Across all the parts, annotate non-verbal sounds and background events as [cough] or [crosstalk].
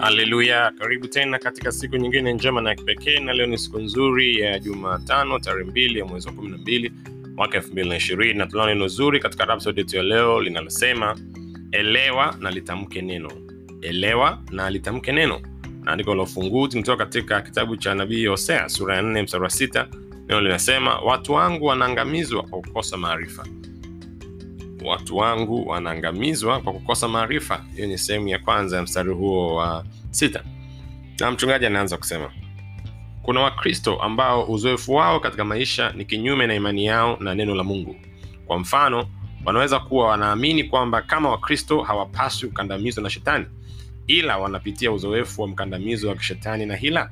haleluya. Karibu tena katika siku nyingine njema na kipekee na leo ni siku nzuri ya jumatano tarehe mbili ya mwezi wa kumi na mbili mwaka elfu mbili na ishirini na tunao neno zuri katika rapsodi yetu ya leo linalosema elewa na litamke neno. Elewa na litamke neno. Na la ufunguzi kutoka katika kitabu cha nabii hosea sura ya nne mstari wa sita neno linasema watu wangu wanaangamizwa kwa kukosa maarifa watu wangu wanaangamizwa kwa kukosa maarifa. Hiyo ni sehemu ya kwanza ya mstari huo wa sita. Na mchungaji anaanza kusema kuna wakristo ambao uzoefu wao katika maisha ni kinyume na imani yao na neno la mungu. Kwa mfano wanaweza kuwa wanaamini kwamba kama wakristo hawapaswi kukandamizwa na shetani ila wanapitia uzoefu wa mkandamizo wa kishetani na hila.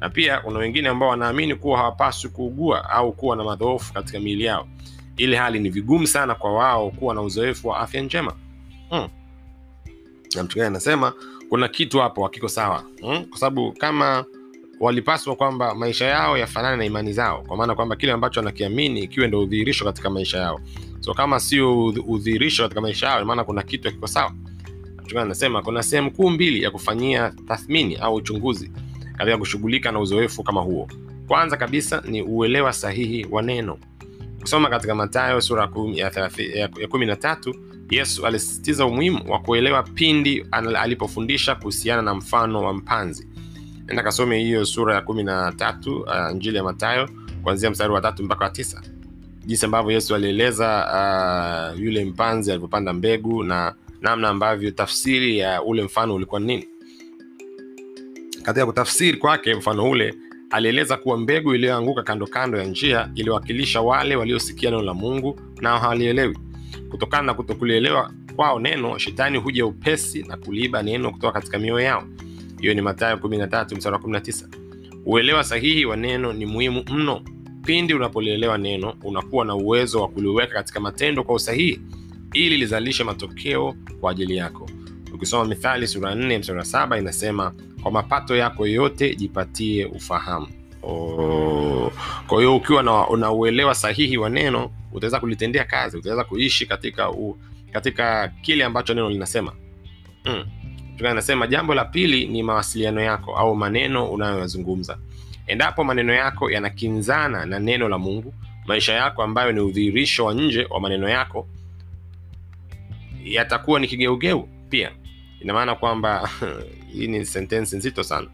Na pia kuna wengine ambao wanaamini kuwa hawapaswi kuugua au kuwa na madhoofu katika miili yao ili hali ni vigumu sana kwa wao kuwa na uzoefu wa afya njema. Hmm. na mchungaji anasema kuna kitu hapo hakiko sawa. Hmm? kwa sababu kama walipaswa kwamba maisha yao yafanane na imani zao. Kwa maana kwamba kile ambacho anakiamini kiwe ndo udhihirisho katika maisha yao. So kama sio udhihirisho katika maisha yao maana kuna kitu hakiko sawa. Anasema kuna sehemu kuu mbili ya kufanyia tathmini au uchunguzi katika kushughulika na uzoefu kama huo. Kwanza kabisa ni uelewa sahihi wa neno kusoma katika matayo sura ya ya- ya kumi na tatu yesu alisisitiza umuhimu wa kuelewa pindi alipofundisha kuhusiana na mfano wa mpanzi. Enda kasome hiyo sura ya kumi na tatu uh, njili ya matayo kuanzia mstari wa tatu mpaka wa tisa. Jinsi ambavyo yesu alieleza uh, yule mpanzi alivyopanda mbegu na namna ambavyo tafsiri ya ule mfano ulikuwa ni nini. Katika kutafsiri kwake mfano ule alieleza kuwa mbegu iliyoanguka kando kando ya njia iliwakilisha wale waliosikia neno la mungu nao hawalielewi. Kutokana na kutokulielewa kwao neno shetani huja upesi na kuliiba neno kutoka katika mioyo yao. Hiyo ni matayo 13 mstari wa 19 uelewa sahihi wa neno ni muhimu mno. Pindi unapolielewa neno unakuwa na uwezo wa kuliweka katika matendo kwa usahihi ili lizalishe matokeo kwa ajili yako ukisoma mithali sura 4 mstari wa saba inasema kwa mapato yako yote jipatie ufahamu Oh. kwa hiyo ukiwa na, uelewa sahihi wa neno utaweza kulitendea kazi utaweza kuishi katika u, katika kile ambacho neno linasema mm. anasema jambo la pili ni mawasiliano yako au maneno unayoyazungumza endapo maneno yako yanakinzana na neno la mungu maisha yako ambayo ni udhihirisho wa nje wa maneno yako yatakuwa ni kigeugeu pia ina maana kwamba [laughs] hii ni sentensi nzito sana.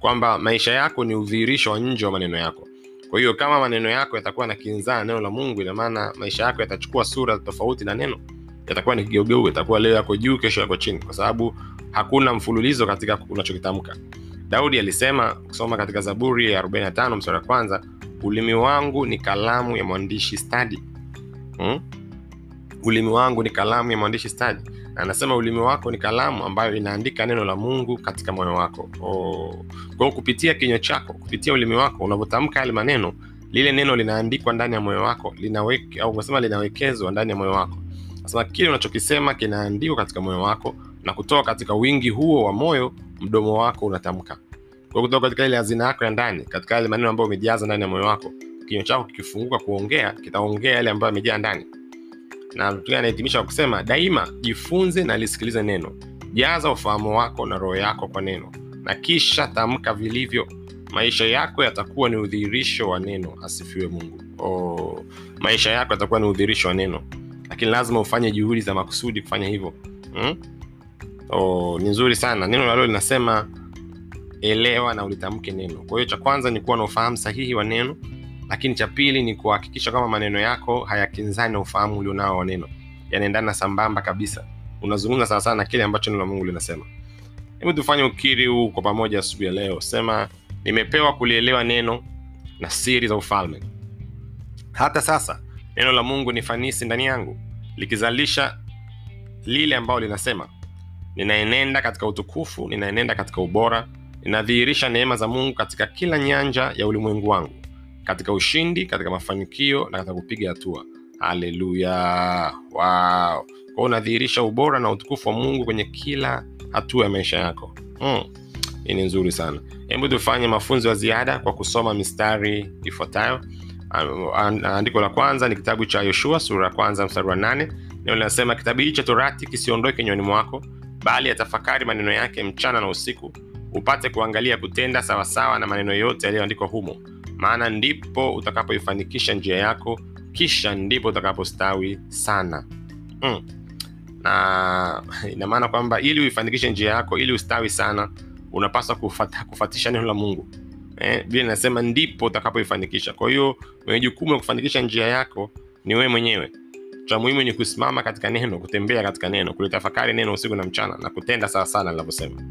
Kwamba maisha yako ni udhihirisho wa nje wa maneno yako. Kwa hiyo kama maneno yako yatakuwa na kinzaa neno la mungu ina maana maisha yako yatachukua sura tofauti na neno. Yatakuwa ni kigeugeu yatakuwa leo yako juu kesho yako chini. Kwa sababu hakuna mfululizo katika unachokitamka. Daudi alisema kusoma katika zaburi ya 45 mstari wa kwanza ulimi wangu ni kalamu ya mwandishi stadi. Hmm? Ulimi wangu ni kalamu ya mwandishi stadi na anasema ulimi wako ni kalamu ambayo inaandika neno la mungu katika moyo wako. Oh. kwa hiyo kupitia kinywa chako kupitia ulimi wako unavyotamka yale maneno lile neno linaandikwa ndani ya moyo wako linaweke, au unasema linawekezwa ndani ya moyo wako. Nasema kile unachokisema kinaandikwa katika moyo wako na kutoka katika wingi huo wa moyo mdomo wako unatamka. Kwa kutoka katika ile hazina yako ya ndani katika yale maneno ambayo umejaza ndani ya moyo wako kinywa chako kikifunguka kuongea kitaongea yale ambayo amejaa ndani na mtu anahitimisha kusema daima jifunze na lisikilize neno. Jaza ufahamu wako na roho yako kwa neno. Na kisha tamka vilivyo. Maisha yako yatakuwa ni udhihirisho wa neno. Asifiwe mungu. Oh, maisha yako yatakuwa ni udhihirisho wa neno. Lakini lazima ufanye juhudi za makusudi kufanya hivyo. Hmm? oh, ni nzuri sana. Neno la linasema elewa na ulitamke neno. Kwa hiyo cha kwanza ni kuwa na ufahamu sahihi wa neno lakini cha pili ni kuhakikisha kwamba maneno yako hayakinzani na ufahamu ulionao wa neno. Yanaendana sambamba kabisa. Unazungumza sawasawa na kile ambacho neno la mungu linasema. Hebu tufanye ukiri huu kwa pamoja asubuhi ya leo. Sema nimepewa kulielewa neno na siri za ufalme. Hata sasa neno la mungu ni fanisi ndani yangu likizalisha lile ambalo linasema. Ninaenenda katika utukufu ninaenenda katika ubora ninadhihirisha neema za mungu katika kila nyanja ya ulimwengu wangu katika ushindi katika mafanikio na katika kupiga hatua. Haleluya! Wow. kwao unadhihirisha ubora na utukufu wa mungu kwenye kila hatua ya maisha yako. Hmm. hii ni nzuri sana. Hebu tufanye mafunzo ya ziada kwa kusoma mistari ifuatayo. Andiko la kwanza ni kitabu cha yoshua sura ya kwanza mstari wa nane. Neno linasema kitabu hii cha torati kisiondoe kinywani mwako bali yatafakari maneno yake mchana na usiku upate kuangalia kutenda sawasawa na maneno yote yaliyoandikwa humo maana ndipo utakapoifanikisha njia yako kisha ndipo utakapostawi sana. Mm. na [laughs] ina maana kwamba ili uifanikishe njia yako ili ustawi sana unapaswa kufata, kufatisha neno la mungu. Eh, vile inasema ndipo utakapoifanikisha. Kwa hiyo mwenye jukumu la kufanikisha njia yako ni wewe mwenyewe. Cha muhimu ni kusimama katika neno kutembea katika neno kulitafakari neno usiku na mchana na kutenda sawa sana linavyosema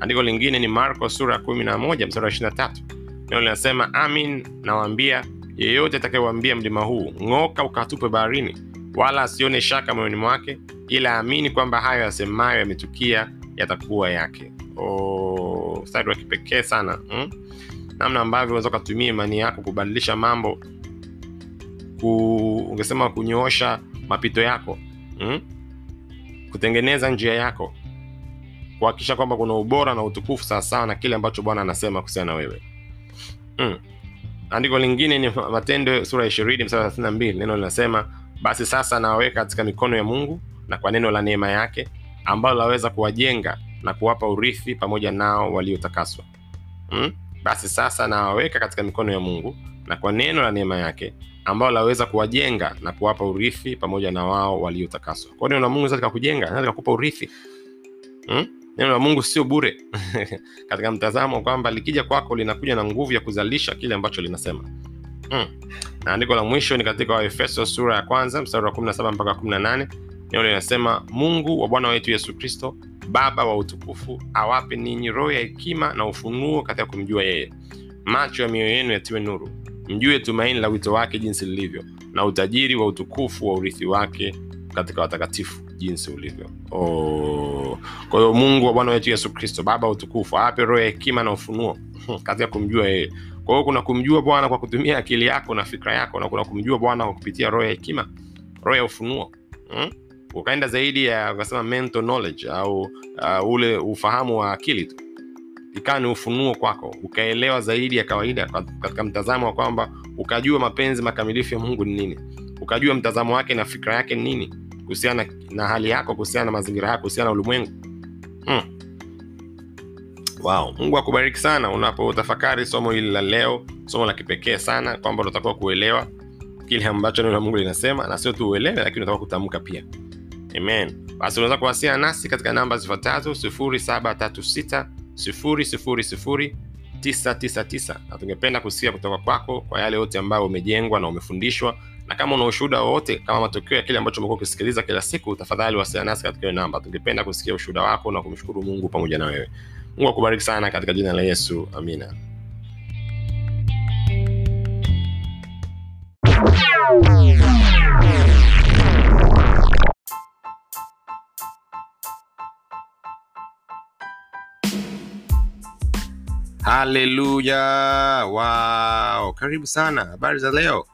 andiko lingine ni marko sura ya kumi na moja mstari wa ishiri tatu neno linasema amin nawaambia yeyote atakayewambia mlima huu ng'oka ukatupwe baharini wala asione shaka moyoni mwake ila aamini kwamba hayo yasemayo yametukia yatakuwa yake mstari wa kipekee sana hmm? namna ambavyo unaweza ukatumia imani yako kubadilisha mambo ku, ungesema kunyoosha mapito yako hmm? kutengeneza njia yako kuhakikisha kwamba kuna ubora na utukufu sawasawa na kile ambacho bwana anasema kuhusiana na wewe hmm. andiko lingine ni matendo sura ya ishirini mstari neno linasema basi sasa nawaweka katika mikono ya mungu na kwa neno la neema yake ambalo laweza kuwajenga na kuwapa urithi pamoja nao waliotakaswa hmm? basi sasa nawaweka katika mikono ya mungu na kwa neno la neema yake ambalo laweza kuwajenga na kuwapa urithi pamoja na wao waliotakaswa Kwa neno la mungu naweza kujenga naweza likakupa urithi hmm? Neno la mungu sio bure. [laughs] Katika mtazamo kwamba likija kwako linakuja na nguvu ya kuzalisha kile ambacho linasema. Hmm. na andiko la mwisho ni katika waefeso sura ya kwanza mstari wa 17 mpaka 18 neno linasema mungu wa bwana wetu yesu kristo baba wa utukufu awape ninyi roho ya hekima na ufunuo katika kumjua yeye. Macho ya mioyo yenu yatiwe nuru. Mjue tumaini la wito wake jinsi lilivyo na utajiri wa utukufu wa urithi wake katika watakatifu jinsi ulivyo. Oh. Kwa hiyo mungu wa bwana wetu yesu kristo baba utukufu awape roho ya hekima na ufunuo [laughs] katika kumjua yeye. Kwa hiyo kuna kumjua bwana kwa kutumia akili yako na fikra yako na kuna kumjua bwana kwa kupitia roho ya hekima roho ya ufunuo hmm? ukaenda zaidi ya ukasema mental knowledge au uh, ule ufahamu wa akili tu. Ikawa ni ufunuo kwako ukaelewa zaidi ya kawaida katika mtazamo wa kwamba ukajua mapenzi makamilifu ya mungu ni nini ukajua mtazamo wake na fikra yake ni nini kuhusiana na hali yako kuhusiana na mazingira yako kuhusiana na ulimwengu. Hmm. wow. Mungu akubariki sana unapotafakari somo hili la leo somo la kipekee sana kwamba unatakiwa kuelewa kile ambacho neno la mungu linasema na sio tu uelewe lakini unatakiwa kutamka pia. Amen. Basi unaweza kuwasiliana nasi katika namba zifuatazo 736 999 na tungependa kusikia kutoka kwako kwa yale yote ambayo umejengwa na umefundishwa na kama una ushuhuda wowote kama matokeo ya kile ambacho umekuwa ukisikiliza kila siku tafadhali wasiliana nasi katika hiyo namba. Tungependa kusikia ushuhuda wako na kumshukuru mungu pamoja na wewe. Mungu akubariki sana katika jina la yesu. Amina. Haleluya. Wow. karibu sana. Habari za leo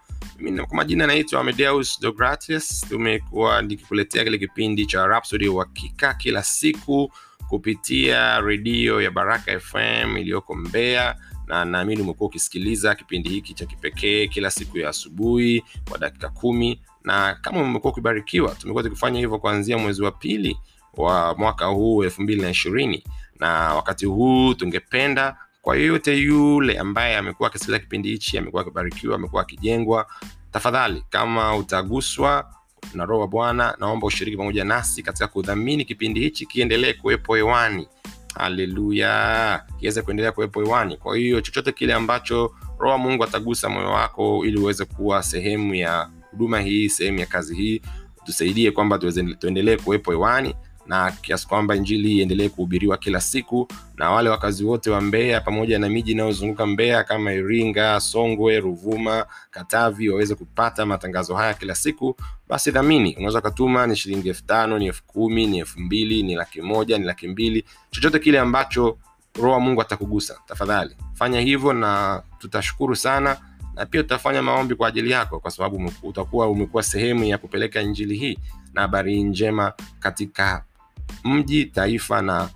kwa majina naitwa amedeus dogratius. Tumekuwa nikikuletea kile kipindi cha Rhapsody uhakika kila siku kupitia redio ya baraka fm iliyoko mbea na naamini umekuwa ukisikiliza kipindi hiki cha kipekee kila siku ya asubuhi kwa dakika kumi. Na kama umekuwa ukibarikiwa tumekuwa tukifanya hivyo kuanzia mwezi wa pili wa mwaka huu elfu mbili na ishirini. Na wakati huu tungependa kwa yeyote yule ambaye amekuwa akisikiliza kipindi hichi amekuwa akibarikiwa amekuwa akijengwa tafadhali kama utaguswa na roho wa bwana naomba ushiriki pamoja nasi katika kudhamini kipindi hichi kiendelee kuwepo hewani. Haleluya! Kiweze kuendelea kuwepo hewani. Kwa hiyo chochote kile ambacho roho wa mungu atagusa moyo wako ili uweze kuwa sehemu ya huduma hii sehemu ya kazi hii tusaidie kwamba tuendelee kuwepo hewani na kiasi kwamba injili iendelee kuhubiriwa kila siku na wale wakazi wote wa mbeya pamoja na miji inayozunguka mbeya kama iringa songwe ruvuma katavi waweze kupata matangazo haya kila siku basi dhamini. Unaweza ukatuma ni shilingi elfu tano ni elfu kumi ni elfu mbili ni laki moja ni laki mbili. Chochote kile ambacho roho mungu atakugusa tafadhali. Fanya hivyo na tutashukuru sana na pia tutafanya maombi kwa ajili yako kwa sababu utakuwa umekuwa sehemu ya kupeleka injili hii. Na habari njema katika mji, taifa na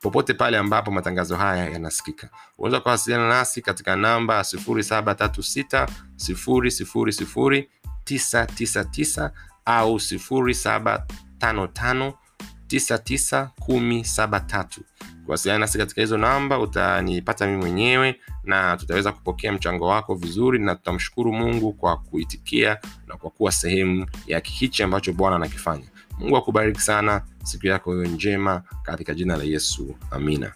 popote pale ambapo matangazo haya yanasikika. Unaweza kuwasiliana nasi katika namba 736999 au 0755 Kuwasiliana nasi katika hizo namba utanipata mimi mwenyewe na tutaweza kupokea mchango wako vizuri, na tutamshukuru Mungu kwa kuitikia na kwa kuwa sehemu ya hichi ambacho Bwana anakifanya mungu akubariki sana. Siku yako iwe njema katika jina la yesu. Amina.